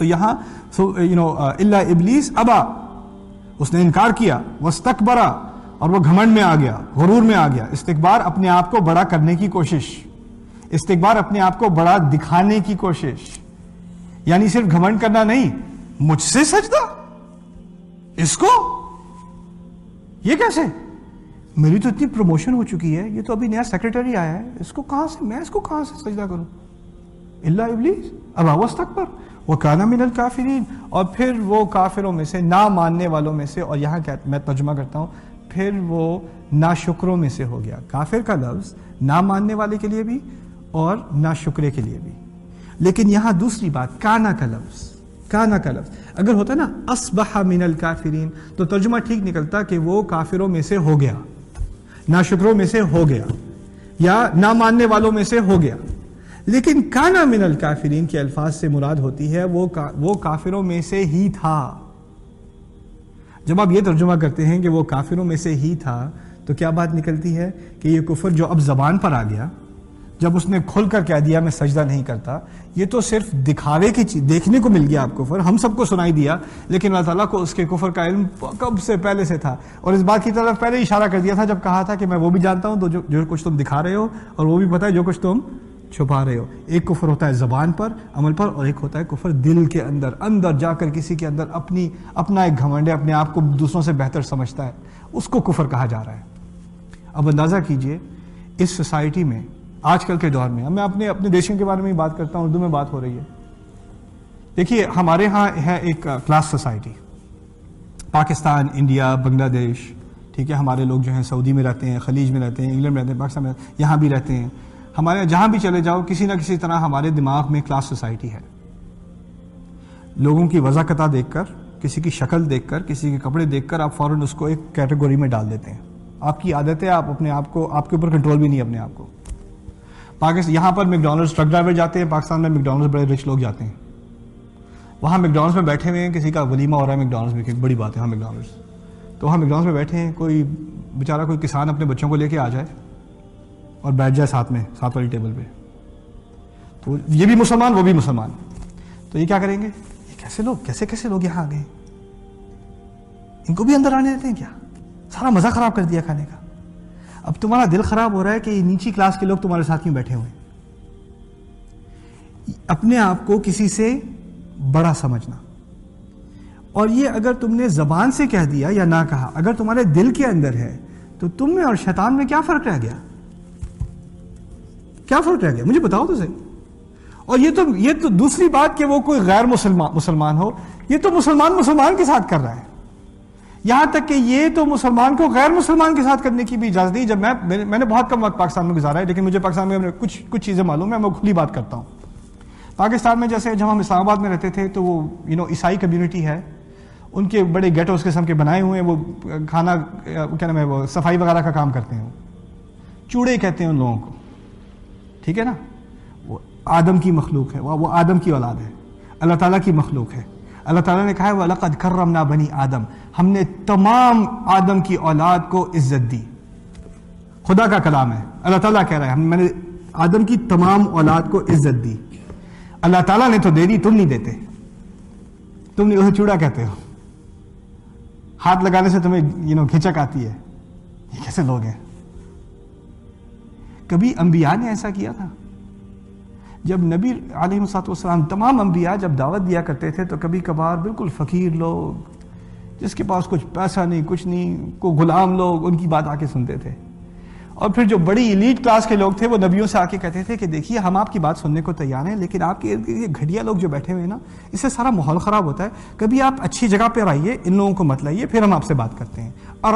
تو یہاں you know اللہ ابلیس ابا۔ اس نے انکار کیا وستکبرا اور وہ گھمنڈ میں آ گیا، غرور میں آ گیا۔ استقبار اپنے آپ کو بڑا کرنے کی کوشش۔ استقبار اپنے آپ کو بڑا دکھانے کی کوشش۔ یعنی صرف گھمنڈ کرنا نہیں، مجھ سے سجدہ؟ اس کو؟ یہ کیسے؟ میری تو اتنی پروموشن ہو چکی ہے، یہ تو ابھی نیا سیکرٹری آیا ہے، اس کو کہاں سے، میں اس کو کہاں سے سجدہ کروں؟ اللہ ابلیس، اب آواز تک پر وہ کانا من الکافرین۔ اور پھر وہ کافروں میں سے نہ ماننے والوں میں سے، اور یہاں کیا، میں ترجمہ کرتا ہوں، پھر وہ نا شکروں میں سے ہو گیا۔ کافر کا لفظ نہ ماننے والے کے لیے بھی اور نا شکرے کے لیے بھی۔ لیکن یہاں دوسری بات، کانا کا لفظ۔ کانا کا لفظ۔ اگر ہوتا نا اسبح من الکافرین، تو ترجمہ ٹھیک نکلتا کہ وہ کافروں میں سے ہو گیا۔ نا شکروں میں سے ہو گیا۔ یا نہ ماننے والوں میں سے ہو گیا۔ لیکن کانا من الکافرین کے الفاظ سے مراد ہوتی ہے وہ وہ کافروں میں سے ہی تھا۔ جب آپ یہ ترجمہ کرتے ہیں کہ وہ کافروں میں سے ہی تھا، تو کیا بات نکلتی ہے کہ یہ کفر جو اب زبان پر آ گیا، جب اس نے کھل کر کہہ دیا میں سجدہ نہیں کرتا، یہ تو صرف دکھاوے کی چیز دیکھنے کو مل گیا آپ کفر، ہم سب کو سنائی دیا، لیکن اللہ تعالیٰ کو اس کے کفر کا علم کب سے پہلے سے تھا۔ اور اس بات کی طرف پہلے اشارہ کر دیا تھا جب کہا تھا کہ میں وہ بھی جانتا ہوں، تو جو جو کچھ تم دکھا رہے ہو، اور وہ بھی پتا ہے جو کچھ تم چھپا رہے ہو۔ ایک کفر ہوتا ہے زبان پر، عمل پر، اور ایک ہوتا ہے کفر دل کے اندر۔ اندر جا کر کسی کے اندر اپنی، اپنا ایک گھمنڈ ہے اپنے آپ کو دوسروں سے بہتر سمجھتا ہے۔ اس کو کفر کہا جا رہا ہے۔ اب اندازہ کیجیے، اس سوسائٹی میں، آج کل کے دور میں میں اپنے اپنے دیشوں کے بارے میں بات کرتا ہوں، اردو میں بات ہو رہی ہے۔ دیکھیے، ہمارے ہاں ہے ایک class society. Pakistan, India, Bangladesh, ٹھیک ہے، ہمارے لوگ جو ہیں سعودی میں رہتے ہیں، خلیج میں رہتے ہیں، انگلینڈ میں رہتے ہیں، پاکستان میں یہاں بھی رہتے ہیں۔ ہمارے جہاں بھی چلے جاؤ، کسی نہ کسی طرح ہمارے دماغ میں کلاس سوسائٹی ہے۔ لوگوں کی وضاقتہ دیکھ کر، کسی کی شکل دیکھ کر، کسی کے کپڑے دیکھ کر آپ فوراً اس کو ایک کیٹیگوری میں ڈال دیتے ہیں۔ آپ کی عادت ہے آپ اپنے آپ کو، آپ کے اوپر کنٹرول بھی نہیں اپنے آپ کو۔ پاکستان یہاں پر میکڈونلڈس ٹرک ڈرائیور جاتے ہیں، پاکستان میں میکڈونلڈس بڑے رچ لوگ جاتے ہیں۔ وہاں میکڈونلڈس میں بیٹھے ہوئے ہیں، کسی کا ولیمہ ہو رہا ہے میکڈونلڈس میں، بڑی بات ہے ہاں میکڈونلڈس تو وہاں میکڈونلڈس میں بیٹھے ہیں، کوئی بیچارہ، کوئی کسان اپنے بچوں کو لے کے آ جائے۔ اور بیٹھ جائے ساتھ میں، ساتھ والی ٹیبل پہ۔ تو یہ بھی مسلمان، وہ بھی مسلمان۔ تو یہ کیا کریں گے؟ یہ کیسے لوگ، کیسے کیسے لوگ یہاں آ گئے؟ ان کو بھی اندر آنے دیتے ہیں کیا؟ سارا مزہ خراب کر دیا کھانے کا۔ اب تمہارا دل خراب ہو رہا ہے کہ یہ نیچی کلاس کے لوگ تمہارے ساتھ کیوں بیٹھے ہوئے اپنے آپ کو کسی سے بڑا سمجھنا۔ اور یہ اگر تم نے زبان سے کہہ دیا یا نہ کہا، اگر تمہارے دل کے اندر ہے، تو تم میں اور شیطان میں کیا فرق رہ گیا؟ کیا فرق رہ گیا؟ مجھے بتاؤ تو صحیح۔ اور یہ تو یہ تو دوسری بات کہ وہ کوئی غیر مسلمان مسلمان ہو، یہ تو مسلمان مسلمان کے ساتھ کر رہا ہے۔ یہاں تک کہ یہ تو مسلمان کو غیر مسلمان کے ساتھ کرنے کی بھی اجازت نہیں جب میں میں نے بہت کم وقت پاکستان میں گزارا ہے، لیکن مجھے پاکستان میں کچھ کچھ چیزیں معلوم ہے میں کھلی بات کرتا ہوں۔ پاکستان میں جیسے جب ہم اسلام آباد میں رہتے تھے تو وہ یو نو عیسائی کمیونٹی ہے۔ ان کے بڑے گیٹ ہاؤس قسم کے بنائے ہوئے ہیں۔ وہ کھانا، کیا نام ہے، وہ صفائی وغیرہ کا کام کرتے ہیں۔ چوڑے کہتے ہیں ان لوگوں کو۔ ٹھیک ہے نا؟ وہ آدم کی مخلوق ہے، وہ آدم کی اولاد ہے، اللہ تعالیٰ کی مخلوق ہے۔ اللہ تعالیٰ نے کہا ہے وہ القد کرمنا بنی آدم۔ ہم نے تمام آدم کی اولاد کو عزت دی۔ خدا کا کلام ہے۔ اللہ تعالیٰ کہہ رہا ہے میں نے آدم کی تمام اولاد کو عزت دی۔ اللہ تعالیٰ نے تو دے دی، تم نہیں دیتے۔ تم نہیں، اسے چوڑا کہتے ہو۔ ہاتھ لگانے سے تمہیں یو نو کھچک آتی ہے۔ یہ کیسے لوگ ہیں؟ کبھی انبیاء نے ایسا کیا تھا؟ جب نبی علیہ والسلام تمام انبیاء جب دعوت دیا کرتے تھے تو کبھی کبھار بالکل فقیر لوگ، جس کے پاس کچھ پیسہ نہیں، کچھ نہیں کو غلام لوگ، ان کی بات آ کے سنتے تھے۔ اور پھر جو بڑی ایلیٹ کلاس کے لوگ تھے، وہ نبیوں سے آ کے کہتے تھے کہ دیکھیے، ہم آپ کی بات سننے کو تیار ہیں، لیکن آپ کے یہ گھٹیا لوگ جو بیٹھے ہوئے ہیں نا، اس سے سارا ماحول خراب ہوتا ہے۔ کبھی آپ اچھی جگہ پہ آئیے، ان لوگوں کو مت لائیے، پھر ہم آپ سے بات کرتے ہیں۔ اور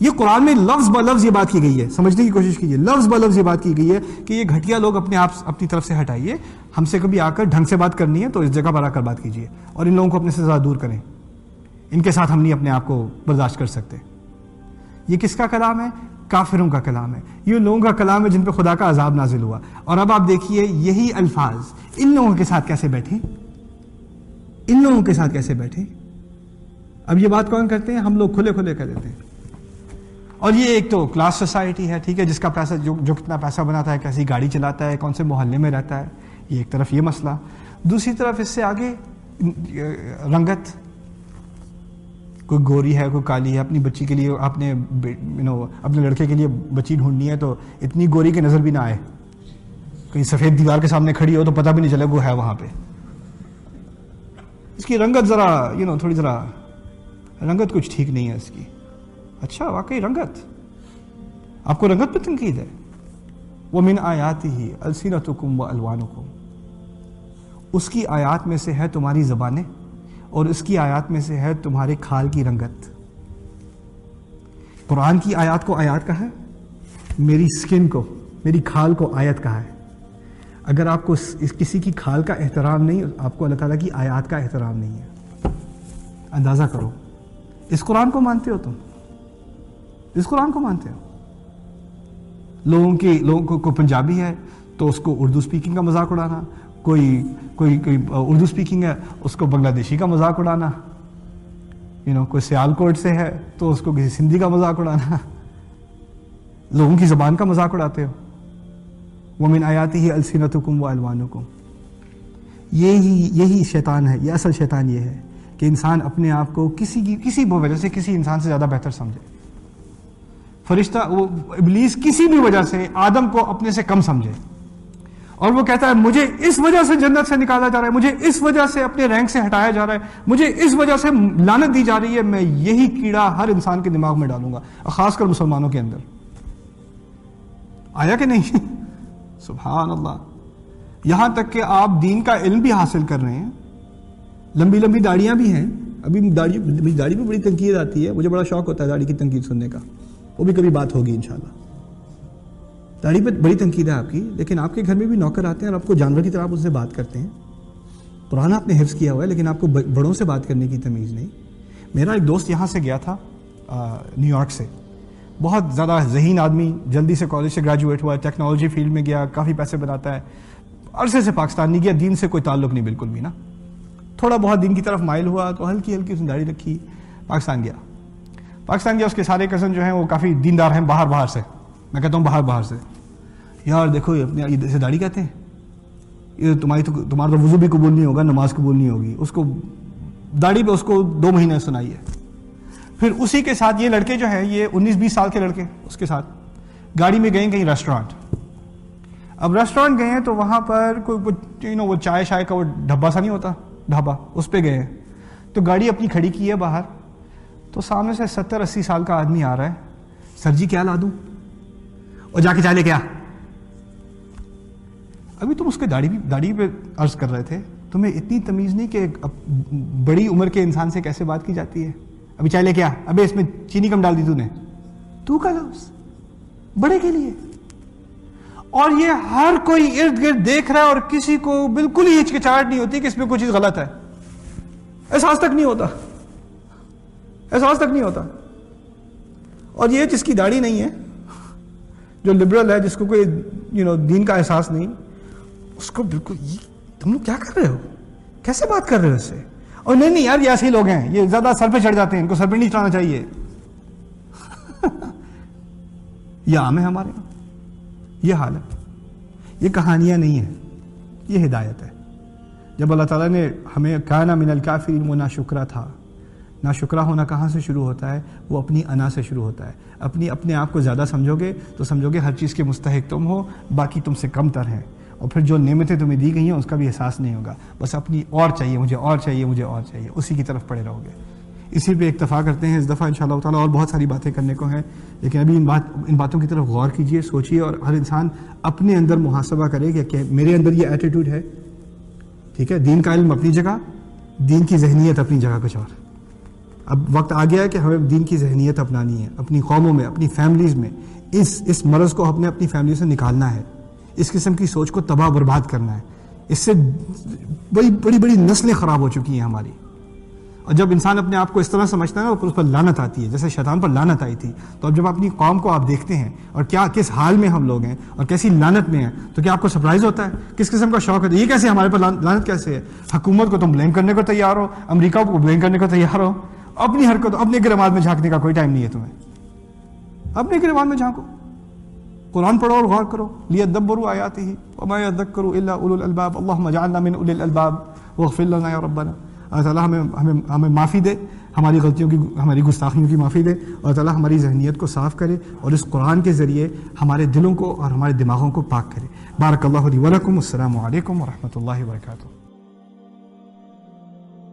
یہ قرآن میں لفظ ب لفظ یہ بات کی گئی ہے، سمجھنے کی کوشش کیجیے، لفظ ب لفظ یہ بات کی گئی ہے کہ یہ گھٹیا لوگ اپنے آپ اپنی طرف سے ہٹائیے، ہم سے کبھی آ کر ڈھنگ سے بات کرنی ہے تو اس جگہ پر آ کر بات کیجیے اور ان لوگوں کو اپنے سے زیادہ دور کریں۔ ان کے ساتھ ہم نہیں اپنے آپ کو برداشت کر سکتے۔ یہ کس کا کلام ہے؟ کافروں کا کلام ہے۔ یہ لوگوں کا کلام ہے جن پہ خدا کا عذاب نازل ہوا۔ اور اب آپ دیکھیے یہی الفاظ، ان لوگوں کے ساتھ کیسے بیٹھے؟ ان لوگوں کے ساتھ کیسے بیٹھے؟ اب یہ بات کون کرتے ہیں؟ ہم لوگ کھلے کھلے کر دیتے ہیں۔ اور یہ ایک تو کلاس سوسائٹی ہے، ٹھیک ہے، جس کا پیسہ جو جو کتنا پیسہ بناتا ہے، کیسی گاڑی چلاتا ہے، کون سے محلے میں رہتا ہے، یہ ایک طرف یہ مسئلہ۔ دوسری طرف اس سے آگے، رنگت، کوئی گوری ہے، کوئی کالی ہے، اپنی بچی کے لیے، آپ نے اپنے لڑکے کے لیے بچی ڈھونڈنی ہے تو اتنی گوری کی نظر بھی نہ آئے۔ کہیں سفید دیوار کے سامنے کھڑی ہو تو پتہ بھی نہیں چلے، وہ ہے وہاں پہ۔ اس کی رنگت ذرا یو نو تھوڑی ذرا رنگت کچھ ٹھیک نہیں ہے اس کی۔ اچھا واقعی رنگت۔ آپ کو رنگت پہ تنقید ہے۔ وہ من آیات ہی السینتکم و الوانکم اس کی آیات میں سے ہے تمہاری زبانیں اور اس کی آیات میں سے ہے تمہارے کھال کی رنگت۔ قرآن کی آیات کو آیات کہا ہے، میری سکن کو، میری کھال کو آیت کہا ہے۔ اگر آپ کو کسی کی کھال کا احترام نہیں، آپ کو اللہ تعالیٰ کی آیات کا احترام نہیں ہے۔ اندازہ کرو، اس قرآن کو مانتے ہو تم؟ اس قرآن کو مانتے ہو؟ لوگوں کی، لوگوں کو، کوئی پنجابی ہے تو اس کو اردو سپیکنگ کا مذاق اڑانا، کوئی کوئی کوئی اردو سپیکنگ ہے اس کو بنگلہ دیشی کا مذاق اڑانا یو نو کوئی سیال کوٹ سے ہے تو اس کو کسی سندھی کا مذاق اڑانا، لوگوں کی زبان کا مذاق اڑاتے ہو؟ وہ من آیاتی ہی السینتکم و الوانکم یہی یہی شیطان ہے، یہ اصل شیطان یہ ہے کہ انسان اپنے آپ کو کسی کی، کسی وجہ سے کسی انسان سے زیادہ بہتر سمجھے۔ فرشتہ، وہ ابلیس کسی بھی وجہ سے آدم کو اپنے سے کم سمجھے۔ اور وہ کہتا ہے، مجھے اس وجہ سے جنت سے نکالا جا رہا ہے، مجھے اس وجہ سے اپنے رینک سے ہٹایا جا رہا ہے، مجھے اس وجہ سے لانت دی جا رہی ہے، میں یہی کیڑا ہر انسان کے دماغ میں ڈالوں گا، خاص کر مسلمانوں کے اندر۔ آیا کہ نہیں؟ سبحان اللہ۔ یہاں تک کہ آپ دین کا علم بھی حاصل کر رہے ہیں۔ لمبی لمبی داڑیاں بھی ہیں۔ ابھی داڑھی داڑھی پہ بڑی تنقید آتی ہے، مجھے بڑا شوق ہوتا ہے داڑھی کی تنقید سننے کا۔ وہ بھی کبھی بات ہوگی انشاءاللہ۔ داڑھی پہ بڑی تنقید ہے آپ کی، لیکن آپ کے گھر میں بھی نوکر آتے ہیں اور آپ کو جانور کی طرح آپ اس سے بات کرتے ہیں۔ پرانا آپ نے حفظ کیا ہوا ہے، لیکن آپ کو بڑوں سے بات کرنے کی تمیز نہیں۔ میرا ایک دوست یہاں سے گیا تھا نیو یارک سے۔ بہت زیادہ ذہین آدمی، جلدی سے کالج سے گریجویٹ ہوا ہے، ٹیکنالوجی فیلڈ میں گیا، کافی پیسے بناتا ہے۔ عرصے سے پاکستان نہیں گیا دین سے کوئی تعلق نہیں بالکل بھی نا۔ تھوڑا بہت دین کی طرف مائل ہوا، تو ہلکی ہلکی اس نے داڑھی رکھی، پاکستان گیا۔ پاکستان گیا اس کے سارے کزن جو ہیں وہ کافی دیندار ہیں باہر باہر سے۔ میں کہتا ہوں باہر باہر سے۔ یار دیکھو اپنے سے داڑھی کہتے ہیں؟ یہ تمہاری تو تمہارا تو وضو بھی قبول نہیں ہوگا، نماز قبول نہیں ہوگی۔ اس کو داڑھی پہ اس کو دو مہینے سنائی ہے۔ پھر اسی کے ساتھ یہ لڑکے جو ہیں، یہ انیس بیس سال کے لڑکے اس کے ساتھ۔ گاڑی میں گئے کہیں ریسٹورانٹ اب ریسٹورانٹ گئے ہیں تو وہاں پر کوئی یو نو وہ چائے شائے کا وہ ڈھبا سا نہیں ہوتا ڈھابا اس پہ گئے ہیں۔ تو گاڑی اپنی کھڑی کی ہے باہر۔ تو سامنے سے ستر اسی سال کا آدمی آ رہا ہے۔ سر جی کیا لا دوں؟ اور جا کے چالے کیا؟ ابھی تم اس کے داڑھی داڑھی پہ عرض کر رہے تھے۔ تمہیں اتنی تمیز نہیں کہ بڑی عمر کے انسان سے کیسے بات کی جاتی ہے؟ ابھی چائے لے کے آ ابھی اس میں چینی کم ڈال دی تو نے۔ تو کا لفظ بڑے کے لیے۔ اور یہ ہر کوئی ارد گرد دیکھ رہا ہے اور کسی کو بالکل ہی ہچکچاہٹ نہیں ہوتی کہ اس میں کوئی چیز غلط ہے۔ احساس تک نہیں ہوتا۔ احساس تک نہیں ہوتا۔ اور یہ جس کی داڑھی نہیں ہے، جو لبرل ہے، جس کو کوئی یو نو دین کا احساس نہیں، اس کو بالکل تم لوگ کیا کر رہے ہو؟ کیسے بات کر رہے ہو اس سے؟ اور نہیں نہیں، یار، یہ ایسے ہی لوگ ہیں۔ یہ زیادہ سر پہ چڑھ جاتے ہیں، ان کو سر پہ نہیں چڑھانا چاہیے۔ یہ عام ہے ہمارے یہاں۔ یہ حال ہے۔ یہ کہانیاں نہیں ہیں۔ یہ ہدایت ہے۔ جب اللہ تعالیٰ نے ہمیں کہنا من الکافرین وہ شکرہ تھا نا شکرہ ہونا کہاں سے شروع ہوتا ہے؟ وہ اپنی انا سے شروع ہوتا ہے۔ اپنی، اپنے آپ کو زیادہ سمجھو گے تو سمجھو گے ہر چیز کے مستحق تم ہو، باقی تم سے کم تر ہیں۔ اور پھر جو نعمتیں تمہیں دی گئی ہیں، اس کا بھی احساس نہیں ہوگا۔ بس اپنی اور چاہیے، مجھے اور چاہیے، مجھے اور چاہیے۔ اسی کی طرف پڑے رہو گے۔ اسی پہ اکتفا کرتے ہیں۔ اس دفعہ ان شاء اللہ تعالیٰ اور بہت ساری باتیں کرنے کو ہیں۔ لیکن ابھی ان بات، ان باتوں کی طرف غور کیجیے سوچیے اور ہر انسان اپنے اندر محاسبہ کرے کہ میرے اندر یہ ایٹیٹیوڈ ہے۔ ٹھیک ہے؟ دین کا علم اپنی جگہ، دین کی ذہنیت اپنی جگہ کچھ اور۔ اب وقت آ گیا ہے کہ ہمیں دین کی ذہنیت اپنانی ہے، اپنی قوموں میں، اپنی فیملیز میں۔ اس اس مرض کو اپنے اپنی فیملی سے نکالنا ہے۔ اس قسم کی سوچ کو تباہ برباد کرنا ہے۔ اس سے بڑی بڑی بڑی نسلیں خراب ہو چکی ہیں ہماری۔ اور جب انسان اپنے آپ کو اس طرح سمجھتا ہے نا، اس پر لانت آتی ہے۔ جیسے شیطان پر لانت آئی تھی۔ تو اب جب اپنی قوم کو آپ دیکھتے ہیں اور کیا، کس حال میں ہم لوگ ہیں اور کیسی لانت میں ہیں، تو کیا آپ کو سرپرائز ہوتا ہے؟ کس قسم کا شوق ہے؟ یہ کیسے ہمارے پر لانت کیسے ہے؟ حکومت کو تم بلیم کرنے کو تیار ہو؟ امریکہ کو بلیم کرنے کو تیار ہو؟ اپنی حرکت اپنے گرماد میں جھانکنے کا کوئی ٹائم نہیں ہے تمہیں۔ اپنے گرماد میں جھانکو۔ قرآن پڑھو اور غور کرو۔ لیدبروا آیاتی وما یذکر الا اولو الالباب۔ اللہم جعلنا من اولی الالباب۔ واغفر لنا یا ربنا۔ اللہ تعالیٰ ہمیں ہمیں ہمیں معافی دے۔ ہماری غلطیوں کی ہماری گستاخیوں کی معافی دے۔ اللہ تعالیٰ ہماری ذہنیت کو صاف کرے اور اس قرآن کے ذریعے ہمارے دلوں کو اور ہمارے دماغوں کو پاک کرے۔ بارک اللہ علیہ ولکم السلام علیکم ورحمۃ اللہ وبرکاتہ۔